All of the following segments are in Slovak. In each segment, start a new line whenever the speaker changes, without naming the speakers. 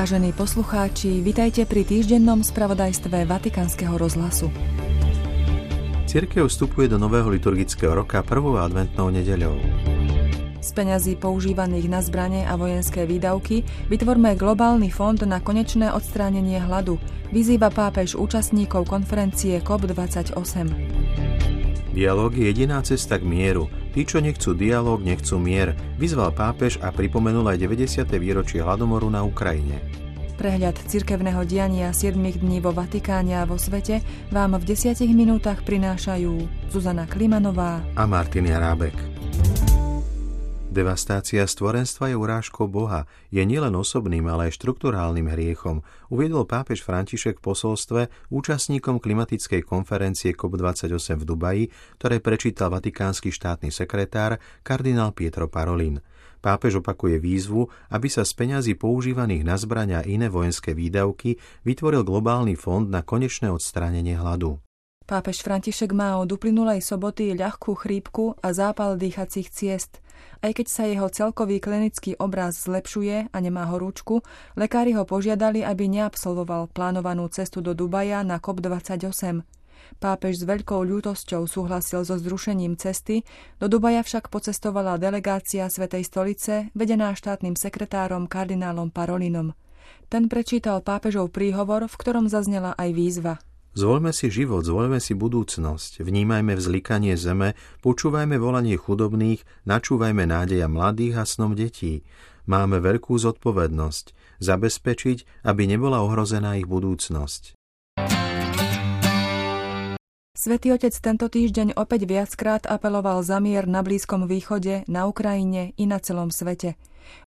Vážení poslucháči, vitajte pri týždennom spravodajstve Vatikánskeho rozhlasu.
Cirkev vstupuje do nového liturgického roka prvou adventnou nedeľou.
Z peňazí používaných na zbranie a vojenské výdavky vytvorme globálny fond na konečné odstránenie hladu, vyzýva pápež účastníkov konferencie COP28.
Dialóg je jediná cesta k mieru. Tí, čo nechcú dialóg, nechcú mier, vyzval pápež a pripomenul aj 90. výročie hladomoru na Ukrajine.
Prehľad cirkevného diania 7 dní vo Vatikáne a vo svete vám v 10 minútach prinášajú Zuzana Klimanová
a Martin Jarábek. Devastácia stvorenstva je urážkou Boha, je nielen osobným, ale aj štruktúrálnym hriechom, uviedol pápež František v posolstve účastníkom klimatickej konferencie COP28 v Dubaji, ktoré prečítal vatikánsky štátny sekretár kardinál Pietro Parolin. Pápež opakuje výzvu, aby sa z peňazí používaných na zbrania a iné vojenské výdavky vytvoril globálny fond na konečné odstránenie hladu.
Pápež František má od uplynulej soboty ľahkú chrípku a zápal dýchacích ciest. Aj keď sa jeho celkový klinický obraz zlepšuje a nemá horúčku, lekári ho požiadali, aby neabsolvoval plánovanú cestu do Dubaja na COP28. Pápež s veľkou ľútosťou súhlasil so zrušením cesty, do Dubaja však pocestovala delegácia Svetej stolice, vedená štátnym sekretárom kardinálom Parolinom. Ten prečítal pápežov príhovor, v ktorom zaznela aj výzva.
Zvoľme si život, zvoľme si budúcnosť, vnímajme vzlikanie zeme, počúvajme volanie chudobných, načúvajme nádeja mladých a snom detí. Máme veľkú zodpovednosť zabezpečiť, aby nebola ohrozená ich budúcnosť.
Svetý otec tento týždeň opäť viackrát apeloval za mier na Blízkom východe, na Ukrajine i na celom svete.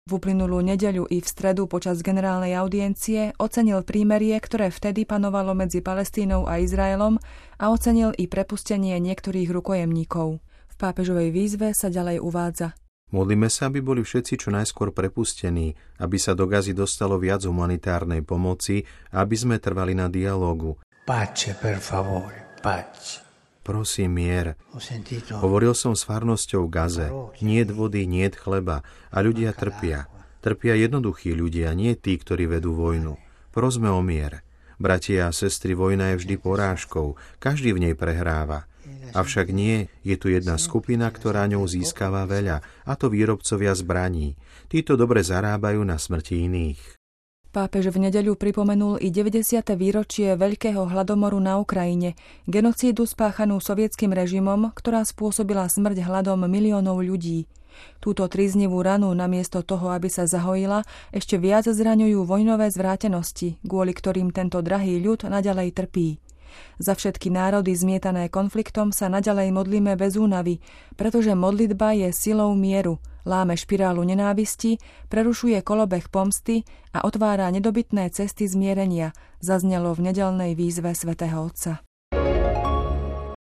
V uplynulú nedeľu i v stredu počas generálnej audiencie ocenil prímerie, ktoré vtedy panovalo medzi Palestínou a Izraelom a ocenil i prepustenie niektorých rukojemníkov. V pápežovej výzve sa ďalej uvádza.
Modlíme sa, aby boli všetci čo najskôr prepustení, aby sa do Gazy dostalo viac humanitárnej pomoci a aby sme trvali na dialógu.
Pace, per favore pace.
Prosím mier. Hovoril som s farnosťou Gaze. Nie vody, nie chleba. A ľudia trpia. Trpia jednoduchí ľudia, nie tí, ktorí vedú vojnu. Prosme o mier. Bratia a sestry, vojna je vždy porážkou. Každý v nej prehráva. Avšak nie, je tu jedna skupina, ktorá ňou získava veľa, a to výrobcovia zbraní. Títo dobre zarábajú na smrti iných.
Pápež v nedeľu pripomenul i 90. výročie veľkého hladomoru na Ukrajine, genocídu spáchanú sovietským režimom, ktorá spôsobila smrť hladom miliónov ľudí. Túto triznivú ranu namiesto toho, aby sa zahojila, ešte viac zraňujú vojnové zvrátenosti, kvôli ktorým tento drahý ľud naďalej trpí. Za všetky národy zmietané konfliktom sa naďalej modlíme bez únavy, pretože modlitba je silou mieru, láme špirálu nenávisti, prerušuje kolobeh pomsty a otvára nedobytné cesty zmierenia, zaznelo v nedelnej výzve svätého Otca.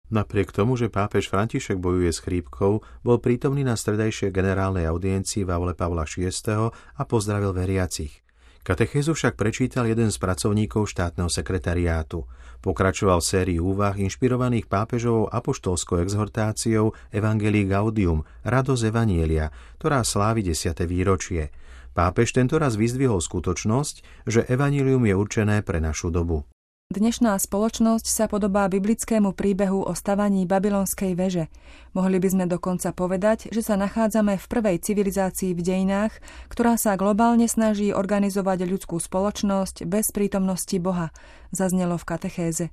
Napriek tomu, že pápež František bojuje s chrípkou, bol prítomný na stredajšej generálnej audiencii v aule Pavla VI a pozdravil veriacich. Katechézu však prečítal jeden z pracovníkov štátneho sekretariátu. Pokračoval v sérii úvah inšpirovaných pápežovou apoštolskou exhortáciou Evangelii Gaudium, Radosť Evanielia, ktorá slávi 10. výročie. Pápež tentoraz vyzdvihol skutočnosť, že Evangelium je určené pre našu dobu.
Dnešná spoločnosť sa podobá biblickému príbehu o stavaní babylonskej veže. Mohli by sme dokonca povedať, že sa nachádzame v prvej civilizácii v dejinách, ktorá sa globálne snaží organizovať ľudskú spoločnosť bez prítomnosti Boha, zaznelo v katechéze.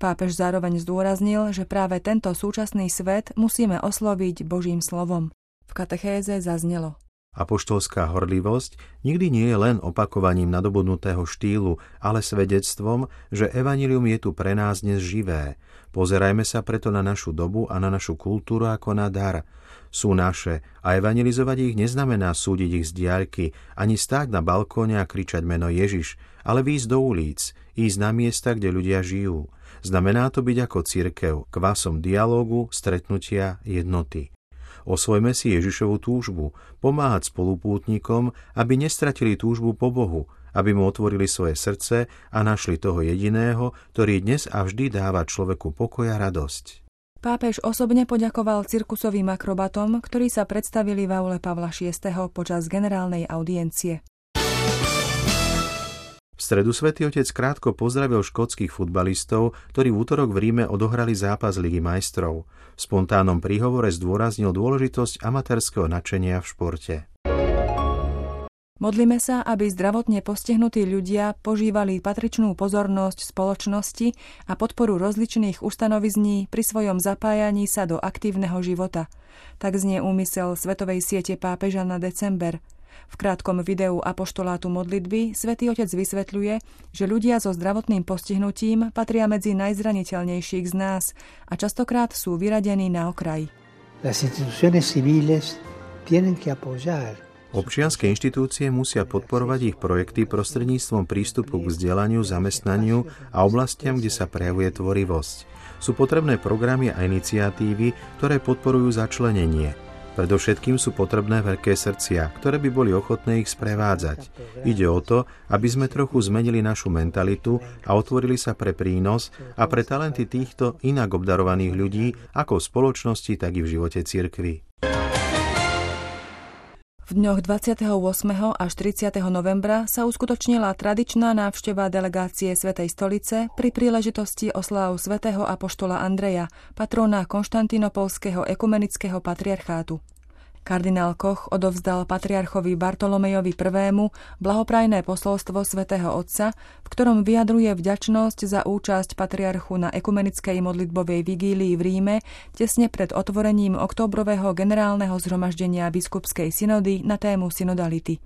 Pápež zároveň zdôraznil, že práve tento súčasný svet musíme osloviť Božím slovom. V katechéze zaznelo.
Apoštolská horlivosť nikdy nie je len opakovaním nadobudnutého štýlu, ale svedectvom, že evanilium je tu pre nás dnes živé. Pozerajme sa preto na našu dobu a na našu kultúru ako na dar. Sú naše a evangelizovať ich neznamená súdiť ich z diaľky, ani stáť na balkóne a kričať meno Ježiš, ale výjsť do ulic, ísť na miesta, kde ľudia žijú. Znamená to byť ako cirkev, kvasom dialógu, stretnutia, jednoty. Osvojme si Ježišovu túžbu, pomáhať spolupútnikom, aby nestratili túžbu po Bohu, aby mu otvorili svoje srdce a našli toho jediného, ktorý dnes a vždy dáva človeku pokoj a radosť.
Pápež osobne poďakoval cirkusovým akrobatom, ktorí sa predstavili v aule Pavla VI. počas generálnej audiencie.
V stredu svätý Otec krátko pozdravil škótskych futbalistov, ktorí v útorok v Ríme odohrali zápas Ligy majstrov. V spontánnom príhovore zdôraznil dôležitosť amatérskeho nadšenia v športe.
Modlíme sa, aby zdravotne postihnutí ľudia požívali patričnú pozornosť spoločnosti a podporu rozličných ustanovizní pri svojom zapájaní sa do aktívneho života. Tak znie úmysel Svetovej siete pápeža na december – v krátkom videu apoštolátu modlitby svätý Otec vysvetľuje, že ľudia so zdravotným postihnutím patria medzi najzraniteľnejších z nás a častokrát sú vyradení na okraj.
Občianske inštitúcie musia podporovať ich projekty prostredníctvom prístupu k vzdelaniu, zamestnaniu a oblastiam, kde sa prejavuje tvorivosť. Sú potrebné programy a iniciatívy, ktoré podporujú začlenenie – Predovšetkým sú potrebné veľké srdcia, ktoré by boli ochotné ich sprevádzať. Ide o to, aby sme trochu zmenili našu mentalitu a otvorili sa pre prínos a pre talenty týchto inak obdarovaných ľudí, ako v spoločnosti, tak i v živote cirkvy.
V dňoch 28. až 30. novembra sa uskutočnila tradičná návšteva delegácie Svetej stolice pri príležitosti oslav svätého Apoštola Andreja, patrona Konštantinopolského ekumenického patriarchátu. Kardinál Koch odovzdal patriarchovi Bartolomejovi I. blahoprajné posolstvo svätého Otca, v ktorom vyjadruje vďačnosť za účasť patriarchu na ekumenickej modlitbovej vigílii v Ríme tesne pred otvorením októbrového generálneho zhromaždenia biskupskej synody na tému synodality.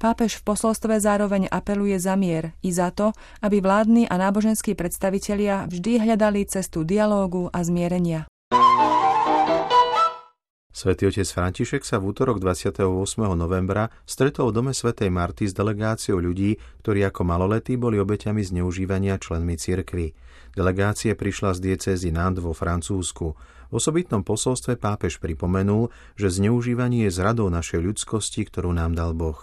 Pápež v posolstve zároveň apeluje za mier i za to, aby vládni a náboženskí predstavitelia vždy hľadali cestu dialógu a zmierenia.
Svetý otec František sa v útorok 28. novembra stretol v dome svätej Marty s delegáciou ľudí, ktorí ako maloletí boli obeťami zneužívania členmi cirkvy. Delegácie prišla z diecézy Nantes vo Francúzsku. V osobitnom posolstve pápež pripomenul, že zneužívanie je zradou našej ľudskosti, ktorú nám dal Boh.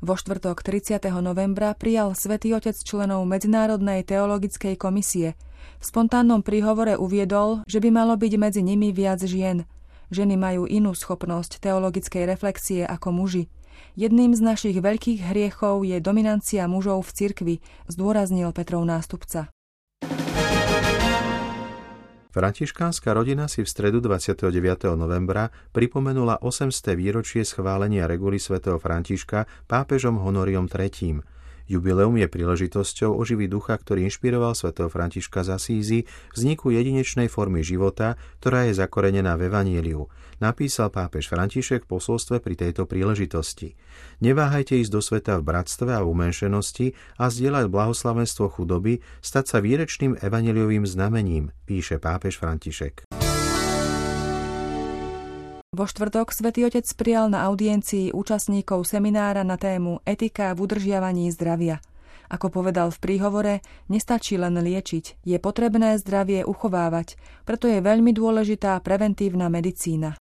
Vo štvrtok 30. novembra prijal svätý Otec členov Medzinárodnej teologickej komisie – v spontánnom príhovore uviedol, že by malo byť medzi nimi viac žien. Ženy majú inú schopnosť teologickej reflexie ako muži. Jedným z našich veľkých hriechov je dominancia mužov v cirkvi, zdôraznil Petrov nástupca.
Františkánska rodina si v stredu 29. novembra pripomenula 800. výročie schválenia reguly svätého Františka pápežom Honoriom III. Jubileum je príležitosťou oživiť ducha, ktorý inšpiroval svätého Františka z Asízy vzniku jedinečnej formy života, ktorá je zakorenená v Evaníliu, napísal pápež František v posolstve pri tejto príležitosti. Neváhajte ísť do sveta v bratstve a umenšenosti a zdieľať blahoslavenstvo chudoby, stať sa výrečným evaneliovým znamením, píše pápež František.
Vo štvrtok svätý Otec prijal na audiencii účastníkov seminára na tému Etika v udržiavaní zdravia. Ako povedal v príhovore, nestačí len liečiť, je potrebné zdravie uchovávať, preto je veľmi dôležitá preventívna medicína.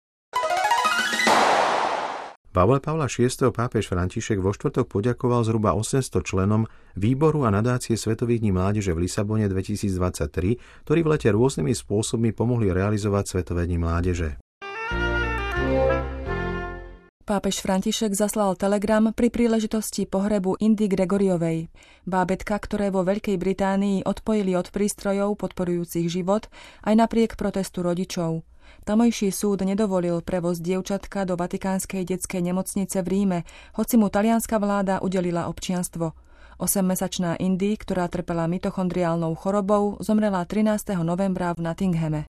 Pavle Pavla VI. pápež František vo štvrtok poďakoval zhruba 800 členom Výboru a nadácie Svetových dní mládeže v Lisabone 2023, ktorí v lete rôznymi spôsobmi pomohli realizovať Svetové dní mládeže.
Pápež František zaslal telegram pri príležitosti pohrebu Indy Gregoriovej, bábetka, ktoré vo Veľkej Británii odpojili od prístrojov podporujúcich život aj napriek protestu rodičov. Tamojší súd nedovolil prevoz dievčatka do Vatikánskej detskej nemocnice v Ríme, hoci mu talianská vláda udelila občianstvo. Osemmesačná Indy, ktorá trpela mitochondriálnou chorobou, zomrela 13. novembra v Nottinghame.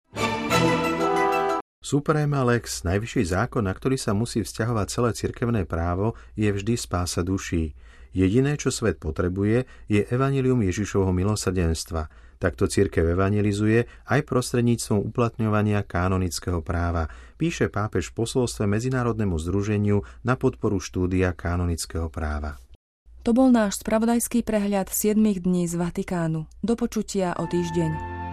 Suprema lex, najvyšší zákon, na ktorý sa musí vzťahovať celé cirkevné právo, je vždy spása duší. Jediné, čo svet potrebuje, je evanilium Ježišovho milosrdenstva. Takto cirkev evangelizuje aj prostredníctvom uplatňovania kanonického práva, píše pápež v posolstve Medzinárodnému združeniu na podporu štúdia kanonického práva.
To bol náš spravodajský prehľad 7 dní z Vatikánu. Do počutia o týždeň.